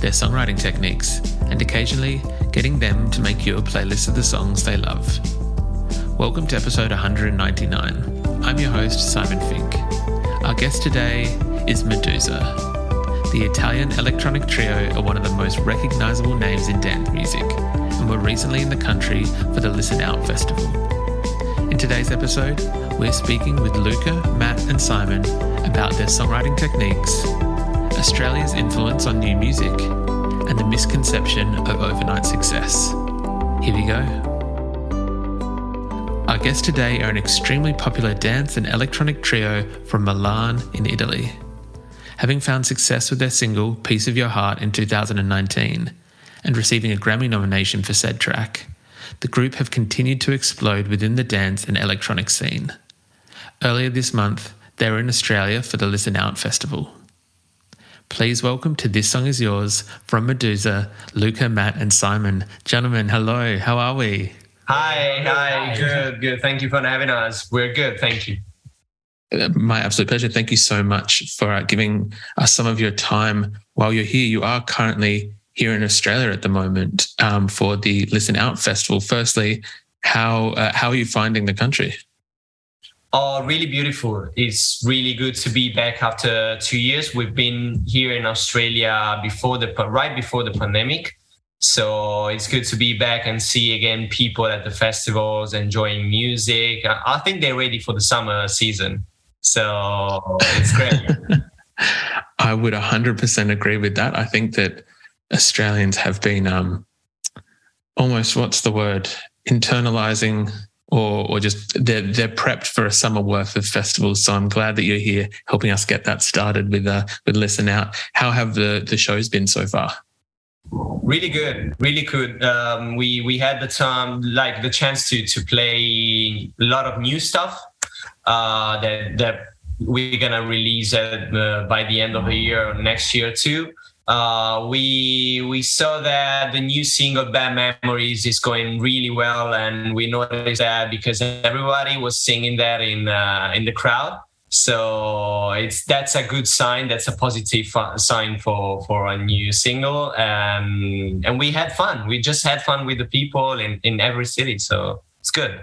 their songwriting techniques, and occasionally getting them to make you a playlist of the songs they love. Welcome to episode 199. I'm your host, Simon Fink. Our guest today is Meduza. The Italian electronic trio are one of the most recognizable names in dance music and were recently in the country for the Listen Out Festival. In today's episode, we're speaking with Luca, Matt, and Simon about their songwriting techniques, Australia's influence on new music, and the misconception of overnight success. Here we go. Our guests today are an extremely popular dance and electronic trio from Milan in Italy. Having found success with their single Piece of Your Heart in 2019 and receiving a Grammy nomination for said track, the group have continued to explode within the dance and electronic scene. Earlier this month, they were in Australia for the Listen Out Festival. Please welcome to This Song Is Yours from Meduza, Luca, Matt, and Simon. Gentlemen, hello, how are we? Hi, hi, good, good. Thank you for having us. We're good, thank you. Uh, My absolute pleasure. Thank you so much for uh, giving us some of your time while you're here. You are currently here in Australia at the moment um, for the Listen Out Festival. Firstly, how uh, how are you finding the country? Oh, really beautiful. It's really good to be back after two years. We've been here in Australia before the right before the pandemic, so it's good to be back and see again people at the festivals enjoying music. I I think they're ready for the summer season, so it's great. I would 100% agree with that. I think that Australians have been um, almost what's the word internalizing or or just they're they're prepped for a summer worth of festivals. So I'm glad that you're here helping us get that started with uh, with Listen Out. How have the the shows been so far? really good really good um, we we had the time like the chance to to play a lot of new stuff uh, that that we're gonna release it, uh, by the end of the year next year too uh, we we saw that the new single bad memories is going really well and we noticed that because everybody was singing that in uh, in the crowd so it's that's a good sign. That's a positive sign for for a new single. Um, and we had fun. We just had fun with the people in in every city. So it's good.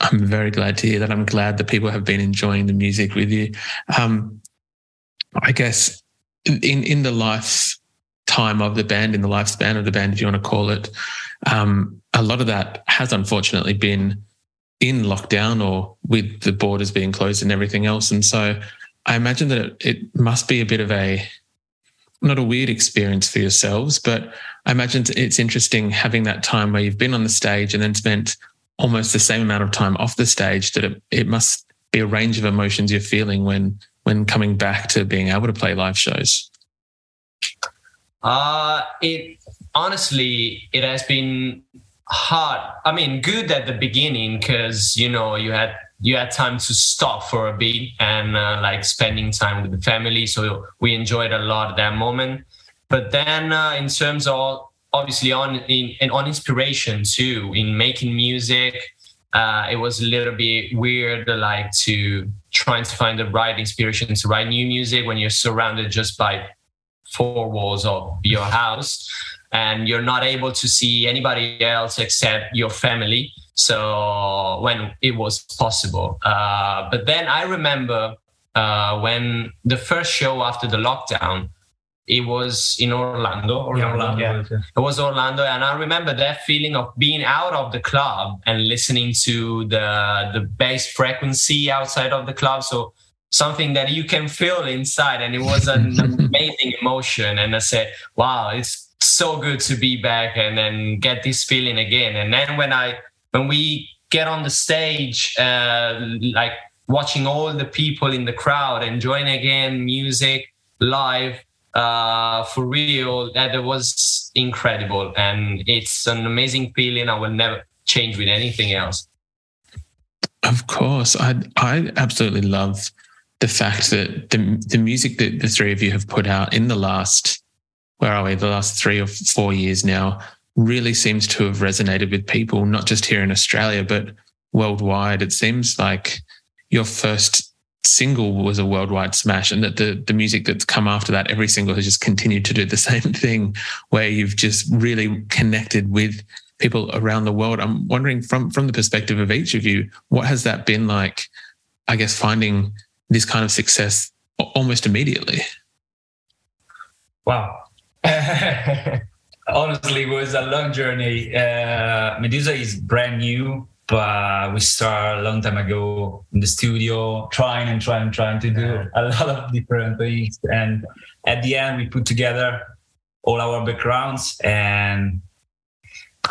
I'm very glad to hear that. I'm glad that people have been enjoying the music with you. Um, I guess in in the lifetime of the band, in the lifespan of the band, if you want to call it, um, a lot of that has unfortunately been in lockdown or with the borders being closed and everything else. And so I imagine that it, it must be a bit of a not a weird experience for yourselves, but I imagine it's interesting having that time where you've been on the stage and then spent almost the same amount of time off the stage that it, it must be a range of emotions you're feeling when when coming back to being able to play live shows. Uh, it honestly, it has been hard. I mean, good at the beginning because you know you had you had time to stop for a bit and uh, like spending time with the family. So we enjoyed a lot that moment. But then, uh, in terms of obviously on in, and on inspiration too in making music, uh, it was a little bit weird, like to trying to find the right inspiration to write new music when you're surrounded just by four walls of your house and you're not able to see anybody else except your family. So when it was possible, uh, but then I remember uh, when the first show after the lockdown, it was in Orlando. Orlando, Orlando yeah. yeah. It was Orlando, and I remember that feeling of being out of the club and listening to the the bass frequency outside of the club. So something that you can feel inside, and it was an amazing emotion. And I said, "Wow, it's so good to be back and then get this feeling again." And then when I when we get on the stage, uh, like watching all the people in the crowd enjoying again music live uh, for real that was incredible. And it's an amazing feeling i will never change with anything else. Of course. I i absolutely love the fact that the the music that the three of you have put out in the last where are we? The last three or four years now really seems to have resonated with people not just here in australia but worldwide. It seems like your first single was a worldwide smash and that the the music that's come after that every single has just continued to do the same thing where you've just really connected with people around the world. I'm wondering from from the perspective of each of you what has that been like i guess finding this kind of success almost immediately? Wow. Honestly it was a long journey. Uh, meduza is brand new but we started a long time ago in the studio trying and trying and trying to do a lot of different things. And at the end we put together all our backgrounds and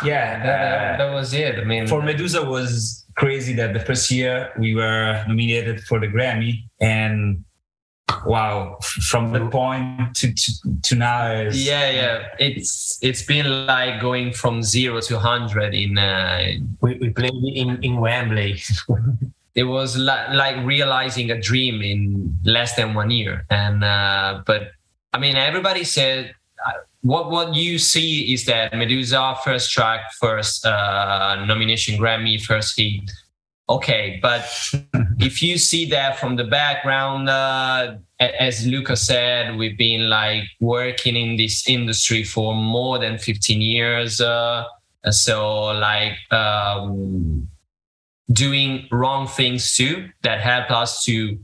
yeah that, uh, that was it. I mean for meduza was crazy that the first year we were nominated for the grammy. And wow. From the point to to, to now is, yeah yeah. It's it's been like going from zero to 100 in uh, we, we played in in wembley. It was li- like realizing a dream in less than one year. And uh, but i mean everybody said uh, what what you see is that meduza first track first uh, nomination grammy first hit okay but if you see that from the background uh, as Luca said we've been like working in this industry for more than 15 years uh, so like um, doing wrong things too that help us to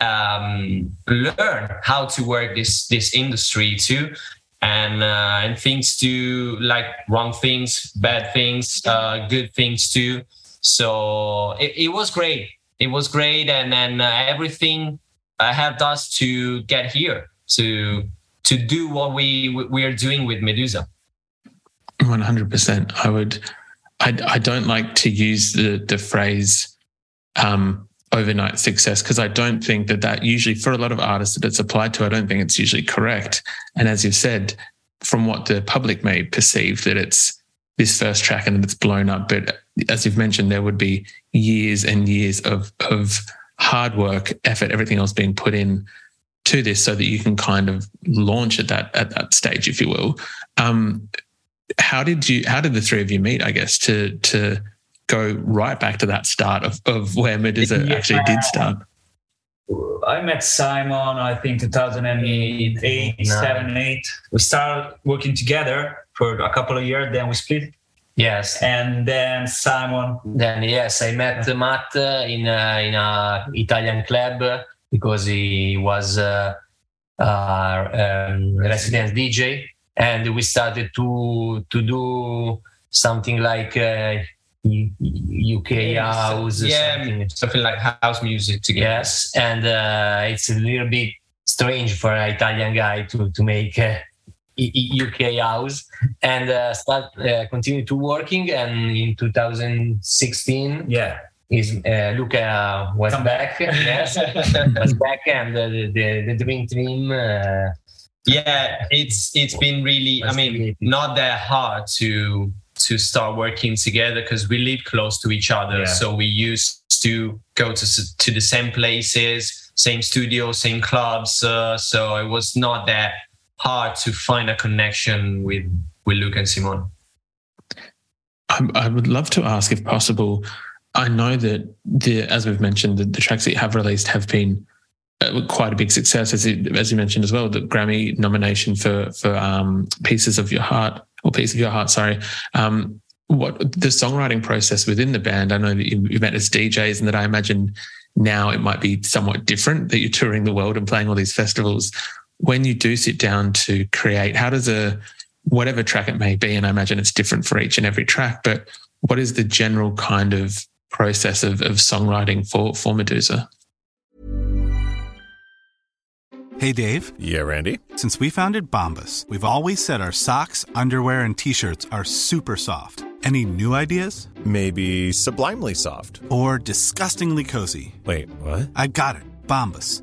um, learn how to work this this industry too. And uh, and things to like wrong things bad things uh, good things too so it, it was great. It was great, and then uh, everything helped us to get here to to do what we we are doing with Meduza. One hundred percent. I would. I I don't like to use the the phrase um, overnight success because I don't think that that usually for a lot of artists that it's applied to, I don't think it's usually correct. And as you've said, from what the public may perceive, that it's this first track and it's blown up. But as you've mentioned, there would be years and years of of hard work, effort, everything else being put in to this so that you can kind of launch at that at that stage, if you will. Um, how did you how did the three of you meet, I guess, to to go right back to that start of, of where Meduza yeah. actually did start? I met Simon, I think 2008, eight, seven, eight. We started working together for a couple of years. Then we split. Yes. And then Simon. Then yes, I met Matt in a, in a Italian club because he was a, a um, resident DJ, and we started to to do something like. Uh, UK house, yeah, something. something like house music together. Yes, and uh, it's a little bit strange for an Italian guy to to make uh, UK house and uh, start uh, continue to working. And in 2016, yeah, is uh, Luca was Come back. back. yes, was back, and the the, the Dream Team. Uh, yeah, it's it's been really. I mean, not that hard to to start working together because we live close to each other. Yeah. So we used to go to to the same places, same studio, same clubs. Uh, so it was not that hard to find a connection with with Luke and Simon. I, I would love to ask, if possible. I know that the, as we've mentioned, the, the tracks that you have released have been uh, quite a big success, as you, as you mentioned as well. The Grammy nomination for for um, "Pieces of Your Heart" or "Piece of Your Heart," sorry. Um, what the songwriting process within the band? I know that you, you met as DJs, and that I imagine now it might be somewhat different that you're touring the world and playing all these festivals when you do sit down to create, how does a whatever track it may be, and I imagine it's different for each and every track, but what is the general kind of process of, of songwriting for for Meduza? Hey, Dave. Yeah, Randy. Since we founded Bombas, we've always said our socks, underwear, and t-shirts are super soft. Any new ideas? Maybe sublimely soft. Or disgustingly cozy? Wait, what? I got it. Bombas.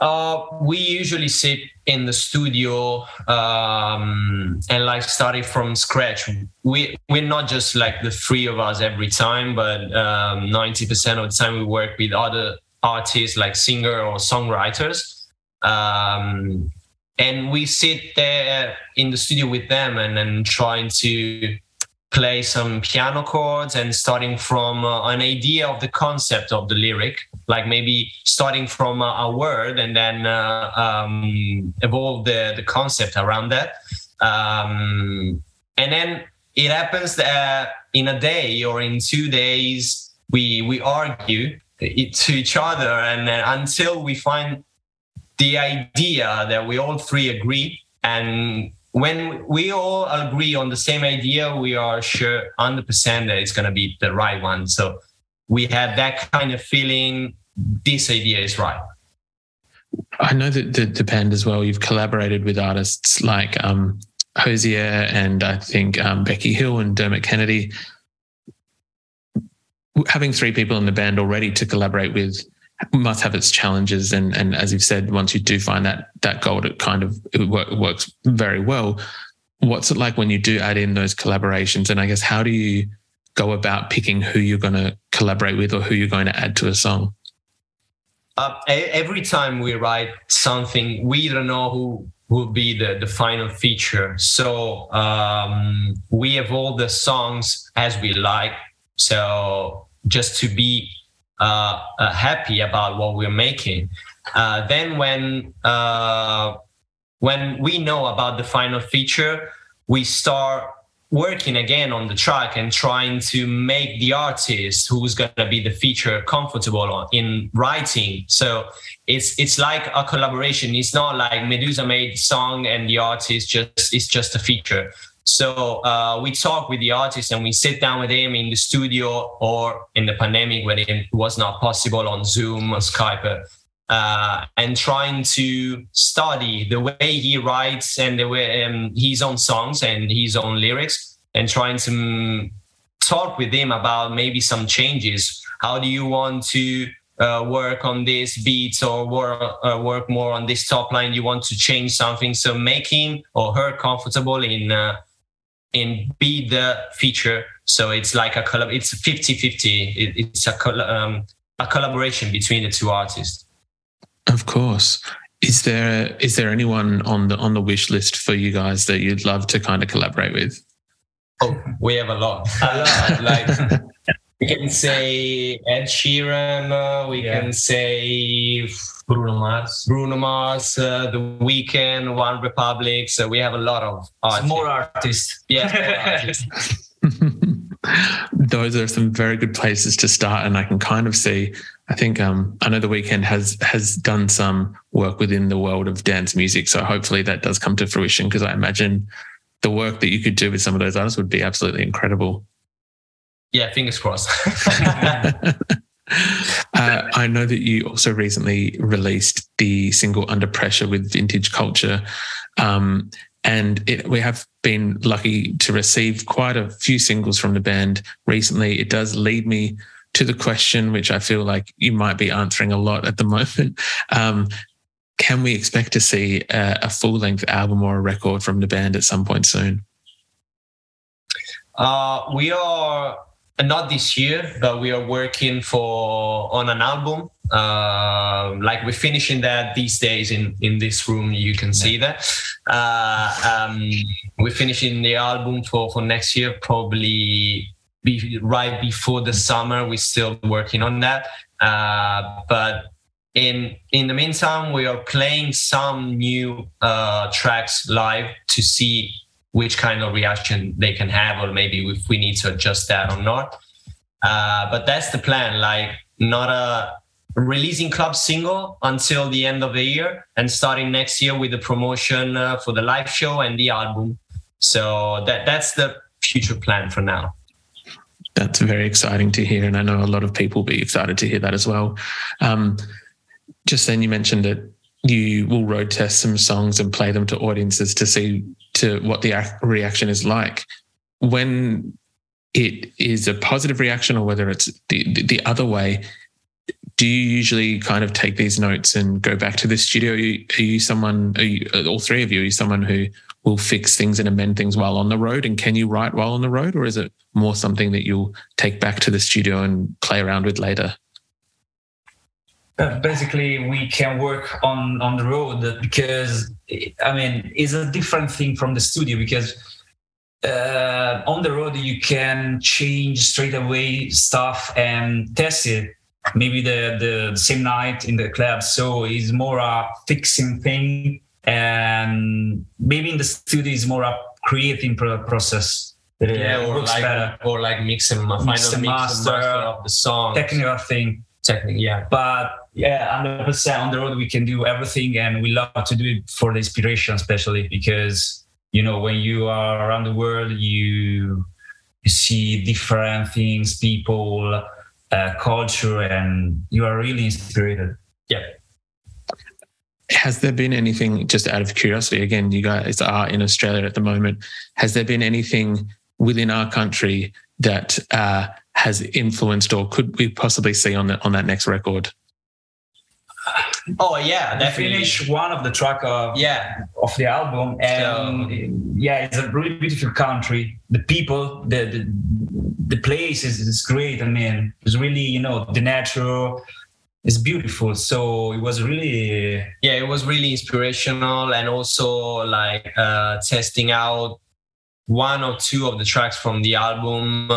Uh, we usually sit in the studio um, and like starting from scratch. We we're not just like the three of us every time, but um, ninety percent of the time we work with other artists like singer or songwriters, um, and we sit there in the studio with them and then trying to play some piano chords and starting from uh, an idea of the concept of the lyric like maybe starting from a, a word and then uh, um, evolve the, the concept around that. Um, and then it happens that in a day or in two days we we argue to each other and then until we find the idea that we all three agree and when we all agree on the same idea, we are sure 100% that it's going to be the right one. So we had that kind of feeling this idea is right. I know that the, the band as well, you've collaborated with artists like um, Hozier and I think um, Becky Hill and Dermot Kennedy. Having three people in the band already to collaborate with must have its challenges and and as you've said once you do find that that gold it kind of it work, works very well what's it like when you do add in those collaborations and i guess how do you go about picking who you're going to collaborate with or who you're going to add to a song Uh, every time we write something, we don't know who will be the, the final feature. So um, we evolve the songs as we like. So just to be happy about what we're making. Uh, then when uh, when we know about the final feature, we start working again on the track and trying to make the artist who's going to be the feature comfortable in writing. So it's it's like a collaboration. It's not like Meduza made the song and the artist just it's just a feature. So uh, we talk with the artist and we sit down with him in the studio or in the pandemic when it was not possible on Zoom or Skype, uh, and trying to study the way he writes and the way um, his own songs and his own lyrics, and trying to mm, talk with him about maybe some changes. How do you want to uh, work on this beat or work, uh, work more on this top line? You want to change something, so make him or her comfortable in uh, in be the feature. So it's like a collab. It's 50 50. It, it's a, coll- um, a collaboration between the two artists. of course is there is there anyone on the on the wish list for you guys that you'd love to kind of collaborate with Oh, we have a lot. A lot. like we can say Ed Sheeran. Uh, we Yeah. can say Bruno Mars. Bruno Mars, uh, The Weeknd, One Republic. So we have a lot of artists. More artists. Yeah, more artists. those are some very good places to start and i can kind of see i think um i know the Weeknd has has done some work within the world of dance music so hopefully that does come to fruition because i imagine the work that you could do with some of those artists would be absolutely incredible yeah, fingers crossed. uh, I know that you also recently released the single Under Pressure with Vintage Culture. Um, and it, we have been lucky to receive quite a few singles from the band recently. It does lead me to the question, which I feel like you might be answering a lot at the moment. Um, can we expect to see a, a full length album or a record from the band at some point soon? Uh, we are not this year, but we are working for on an album. Uh, like we're finishing that these days in in this room. You can see that. Uh, um, we're finishing the album for for next year, probably be right before the summer. We're still working on that. Uh, but in in the meantime, we are playing some new uh, tracks live to see which kind of reaction they can have, or maybe if we need to adjust that or not. Uh, but that's the plan. Like not a releasing club single until the end of the year, and starting next year with the promotion uh, for the live show and the album. So that that's the future plan for now. That's very exciting to hear, and I know a lot of people will be excited to hear that as well. Um, just then, you mentioned that you will road test some songs and play them to audiences to see to what the reaction is like. When it is a positive reaction, or whether it's the the other way, do you usually kind of take these notes and go back to the studio? Are you, are you someone? Are you, all three of you? Are you someone who will fix things and amend things while on the road? And can you write while on the road, or is it more something that you'll take back to the studio and play around with later? Basically, we can work on on the road because I mean it's a different thing from the studio because uh, on the road you can change straight away stuff and test it. Maybe the, the same night in the club. So it's more a fixing thing and maybe in the studio is more a creating process. Yeah, or like better. or like mix and mix final and master, master of the song. technical thing technical yeah. But yeah 100% on the road we can do everything and we love to do it for the inspiration especially because you know when you are around the world you you see different things people uh, culture and you are really inspired yeah. Has there been anything, just out of curiosity, again, you guys are in Australia at the moment, has there been anything within our country that uh, has influenced or could we possibly see on, the, on that next record? Oh yeah, definitely. Finish one of the track of yeah of the album, and so, yeah, it's a really beautiful country. The people, the the, the place is, is great. I mean, it's really you know the natural it's beautiful so it was really yeah it was really inspirational and also like uh testing out one or two of the tracks from the album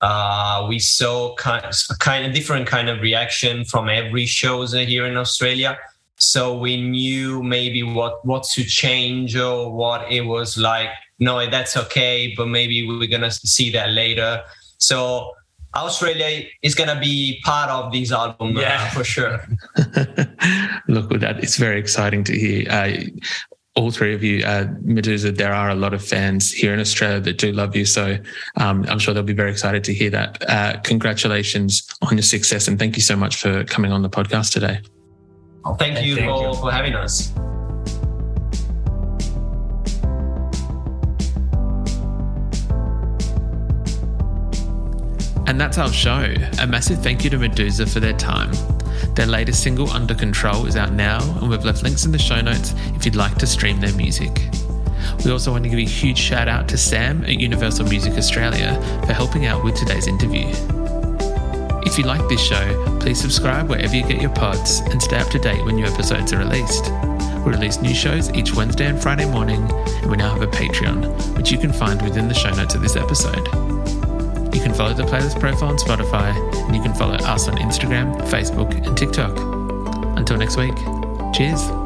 uh we saw kind of, kind of different kind of reaction from every shows here in australia so we knew maybe what what to change or what it was like no that's okay but maybe we're gonna see that later so Australia is to be part of this album uh, yeah. Uh, for sure. Look, with that, it's very exciting to hear. Uh, all three of you, uh, Meduza, there are a lot of fans here in Australia that do love you. So um, I'm sure they'll be very excited to hear that. Uh, congratulations on your success. And thank you so much for coming on the podcast today. thank, you, thank for, you for having us. And that's our show. A massive thank you to Meduza for their time. Their latest single, Under Control, is out now, and we've left links in the show notes if you'd like to stream their music. We also want to give a huge shout out to Sam at Universal Music Australia for helping out with today's interview. If you like this show, please subscribe wherever you get your pods and stay up to date when new episodes are released. We release new shows each Wednesday and Friday morning, and we now have a Patreon, which you can find within the show notes of this episode. You can follow the playlist profile on Spotify, and you can follow us on Instagram, Facebook, and TikTok. Until next week, cheers.